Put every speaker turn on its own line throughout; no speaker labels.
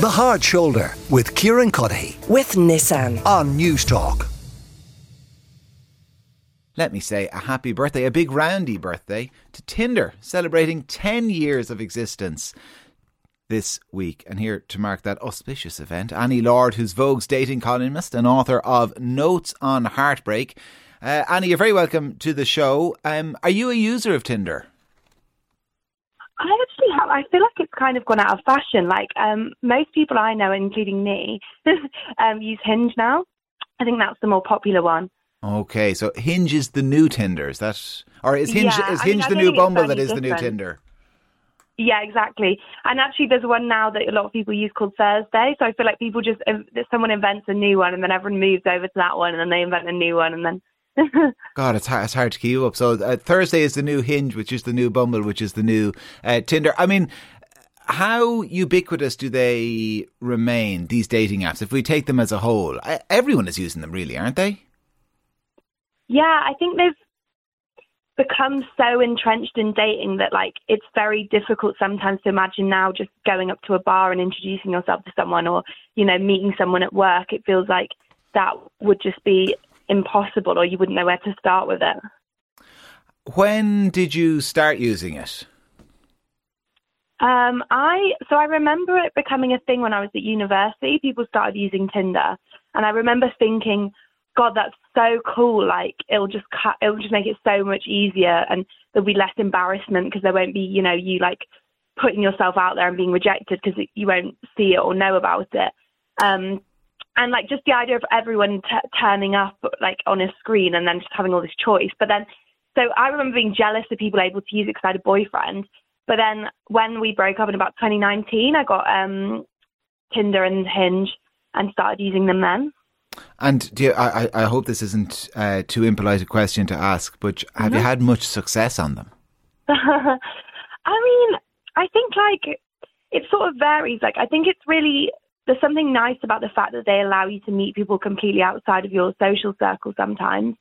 The Hard Shoulder with Kieran Cuddihy
with Nissan.
on Newstalk.
Let me say a happy birthday, a big roundy birthday to Tinder, celebrating 10 years of existence this week. And here to mark that auspicious event, Annie Lord, who's Vogue's dating columnist and author of Notes on Heartbreak. Uh, Annie, you're very welcome to the show. Um, are you a user of Tinder?
I actually have. I feel like it's kind of gone out of fashion. Like um, most people I know, including me, um, use Hinge now. I think that's the more popular one.
Okay, so Hinge is the new Tinder, is that? Or is Hinge,
Yeah,
is
I mean,
Hinge the new Bumble that is the new
different.
Tinder?
Yeah, exactly. And actually, there's one now that a lot of people use called Thursday. So I feel like people just someone invents a new one, and then everyone moves over to that one, and then they invent a new one, and then.
God, it's hard, it's hard to keep up. So uh, Thursday is the new Hinge, which is the new Bumble, which is the new uh, Tinder. I mean, how ubiquitous do they remain, these dating apps, if we take them as a whole? I, everyone is using them, really, aren't they?
Yeah, I think they've become so entrenched in dating that like it's very difficult sometimes to imagine now just going up to a bar and introducing yourself to someone or you know meeting someone at work. It feels like that would just be impossible or you wouldn't know where to start with it.
When did you start using it?
Um, I so I remember it becoming a thing when I was at university. People started using Tinder, and I remember thinking, "God, that's so cool! Like it'll just cut, it'll just make it so much easier, and there'll be less embarrassment because there won't be, you know, you like putting yourself out there and being rejected because you won't see it or know about it." Um, and like just the idea of everyone t- turning up like on a screen and then just having all this choice. But then, so I remember being jealous of people able to use it because I had a boyfriend. But then when we broke up in about 2019, I got um, Tinder and Hinge and started using them then.
And do you, I, I hope this isn't uh, too impolite a question to ask, but have you had much success on them?
I mean, I think like it sort of varies. Like I think it's really there's something nice about the fact that they allow you to meet people completely outside of your social circle sometimes.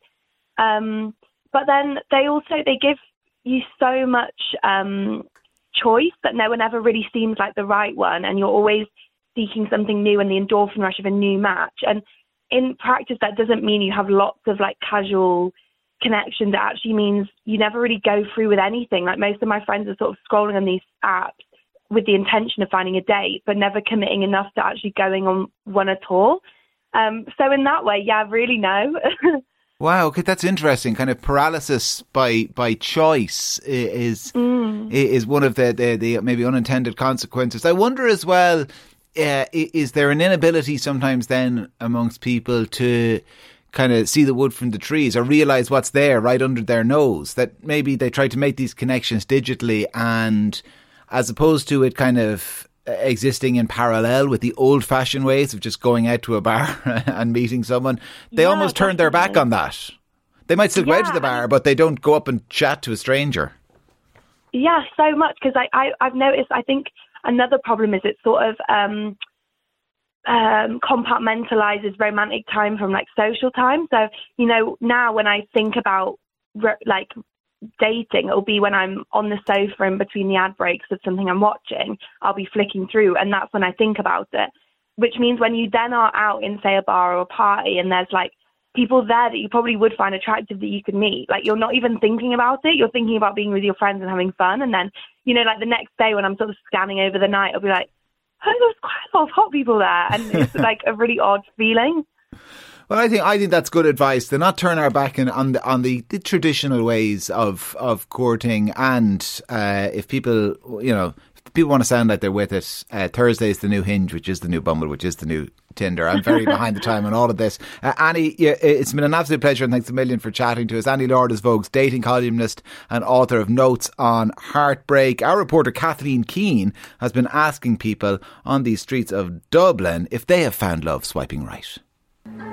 Um, but then they also they give you so much um, choice that no one ever really seems like the right one, and you're always seeking something new and the endorphin rush of a new match. And in practice, that doesn't mean you have lots of like casual connections. It actually means you never really go through with anything. Like most of my friends are sort of scrolling on these apps with the intention of finding a date, but never committing enough to actually going on one at all. Um, so in that way, yeah, really no.
Wow, okay, that's interesting. Kind of paralysis by by choice is
Mm.
is one of the, the the maybe unintended consequences. I wonder as well, uh, is there an inability sometimes then amongst people to kind of see the wood from the trees or realize what's there right under their nose? That maybe they try to make these connections digitally, and as opposed to it kind of uh, existing in parallel with the old fashioned ways of just going out to a bar and meeting someone, they
Yeah,
almost turn their back on that. They might still go out to the bar, but they don't go up and chat to a stranger.
Yeah, so much because I, I I've noticed. I think another problem is it sort of um, um, compartmentalizes romantic time from like social time. So you know now when I think about re- like dating, it'll be when I'm on the sofa in between the ad breaks of something I'm watching. I'll be flicking through, and that's when I think about it. Which means when you then are out in say a bar or a party, and there's like people there that you probably would find attractive that you could meet. Like you're not even thinking about it. You're thinking about being with your friends and having fun. And then, you know, like the next day when I'm sort of scanning over the night, I'll be like, oh, there's quite a lot of hot people there. And it's like a really odd feeling.
Well, I think I think that's good advice to not turn our back in, on the on the, the traditional ways of of courting, and uh, if people you know if people want to sound like they're with it, uh, Thursday is the new Hinge, which is the new Bumble, which is the new Tinder. I'm very behind the time on all of this. Uh, Annie, yeah, it's been an absolute pleasure, and thanks a million for chatting to us. Annie Lord is Vogue's dating columnist and author of Notes on Heartbreak. Our reporter Kathleen Keane has been asking people on these streets of Dublin if they have found love swiping right.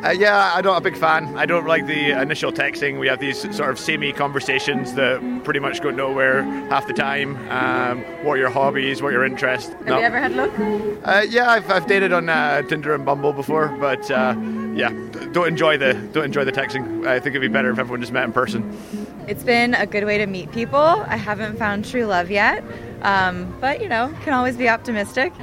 Uh, yeah, I'm not a big fan. I don't like the initial texting. We have these sort of samey conversations that pretty much go nowhere half the time. Um, what are your hobbies? What are your interests?
Have you ever had luck?
Uh, yeah, I've, I've dated on uh, Tinder and Bumble before, but uh, yeah, don't enjoy the don't enjoy the texting. I think it'd be better if everyone just met in person.
It's been a good way to meet people. I haven't found true love yet.
Um, but you know, can always be optimistic.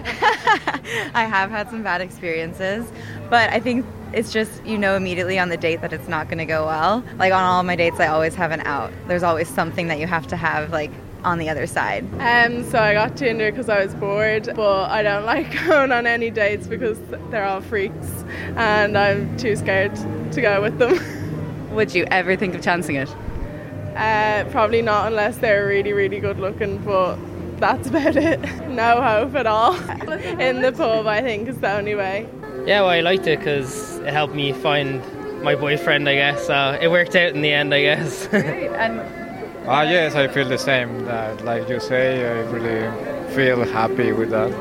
I have had some bad experiences, but I think it's just you know immediately on the date that it's not going to go well. Like on all my dates, I always have an out. There's always something that you have to have like on the other side.
Um, so I got Tinder because I was bored, but I don't like going on any dates because they're all freaks, and I'm too scared to go with them.
Would you ever think of chancing it?
Uh, probably not unless they're really, really good looking, but that's about it. No hope at all. In the pub, I think, is the only way.
Yeah, well, I liked it because it helped me find my boyfriend, I guess. So it worked out in the end, I guess. Great.
and
uh, yes, I feel the same. That, like you say, I really feel happy with that.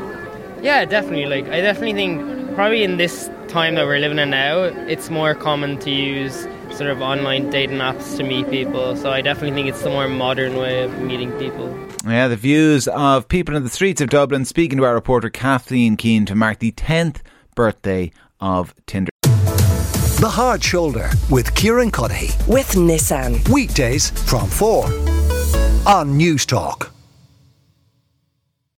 Yeah, definitely. Like, I definitely think probably in this time that we're living in now, it's more common to use sort of online dating apps to meet people. So I definitely think it's the more modern way of meeting people.
Yeah, the views of people in the streets of Dublin speaking to our reporter Kathleen Keane to mark the 10th birthday of Tinder.
The Hard Shoulder with Kieran Cuddihy.
With Nissan.
Weekdays from 4 on Newstalk.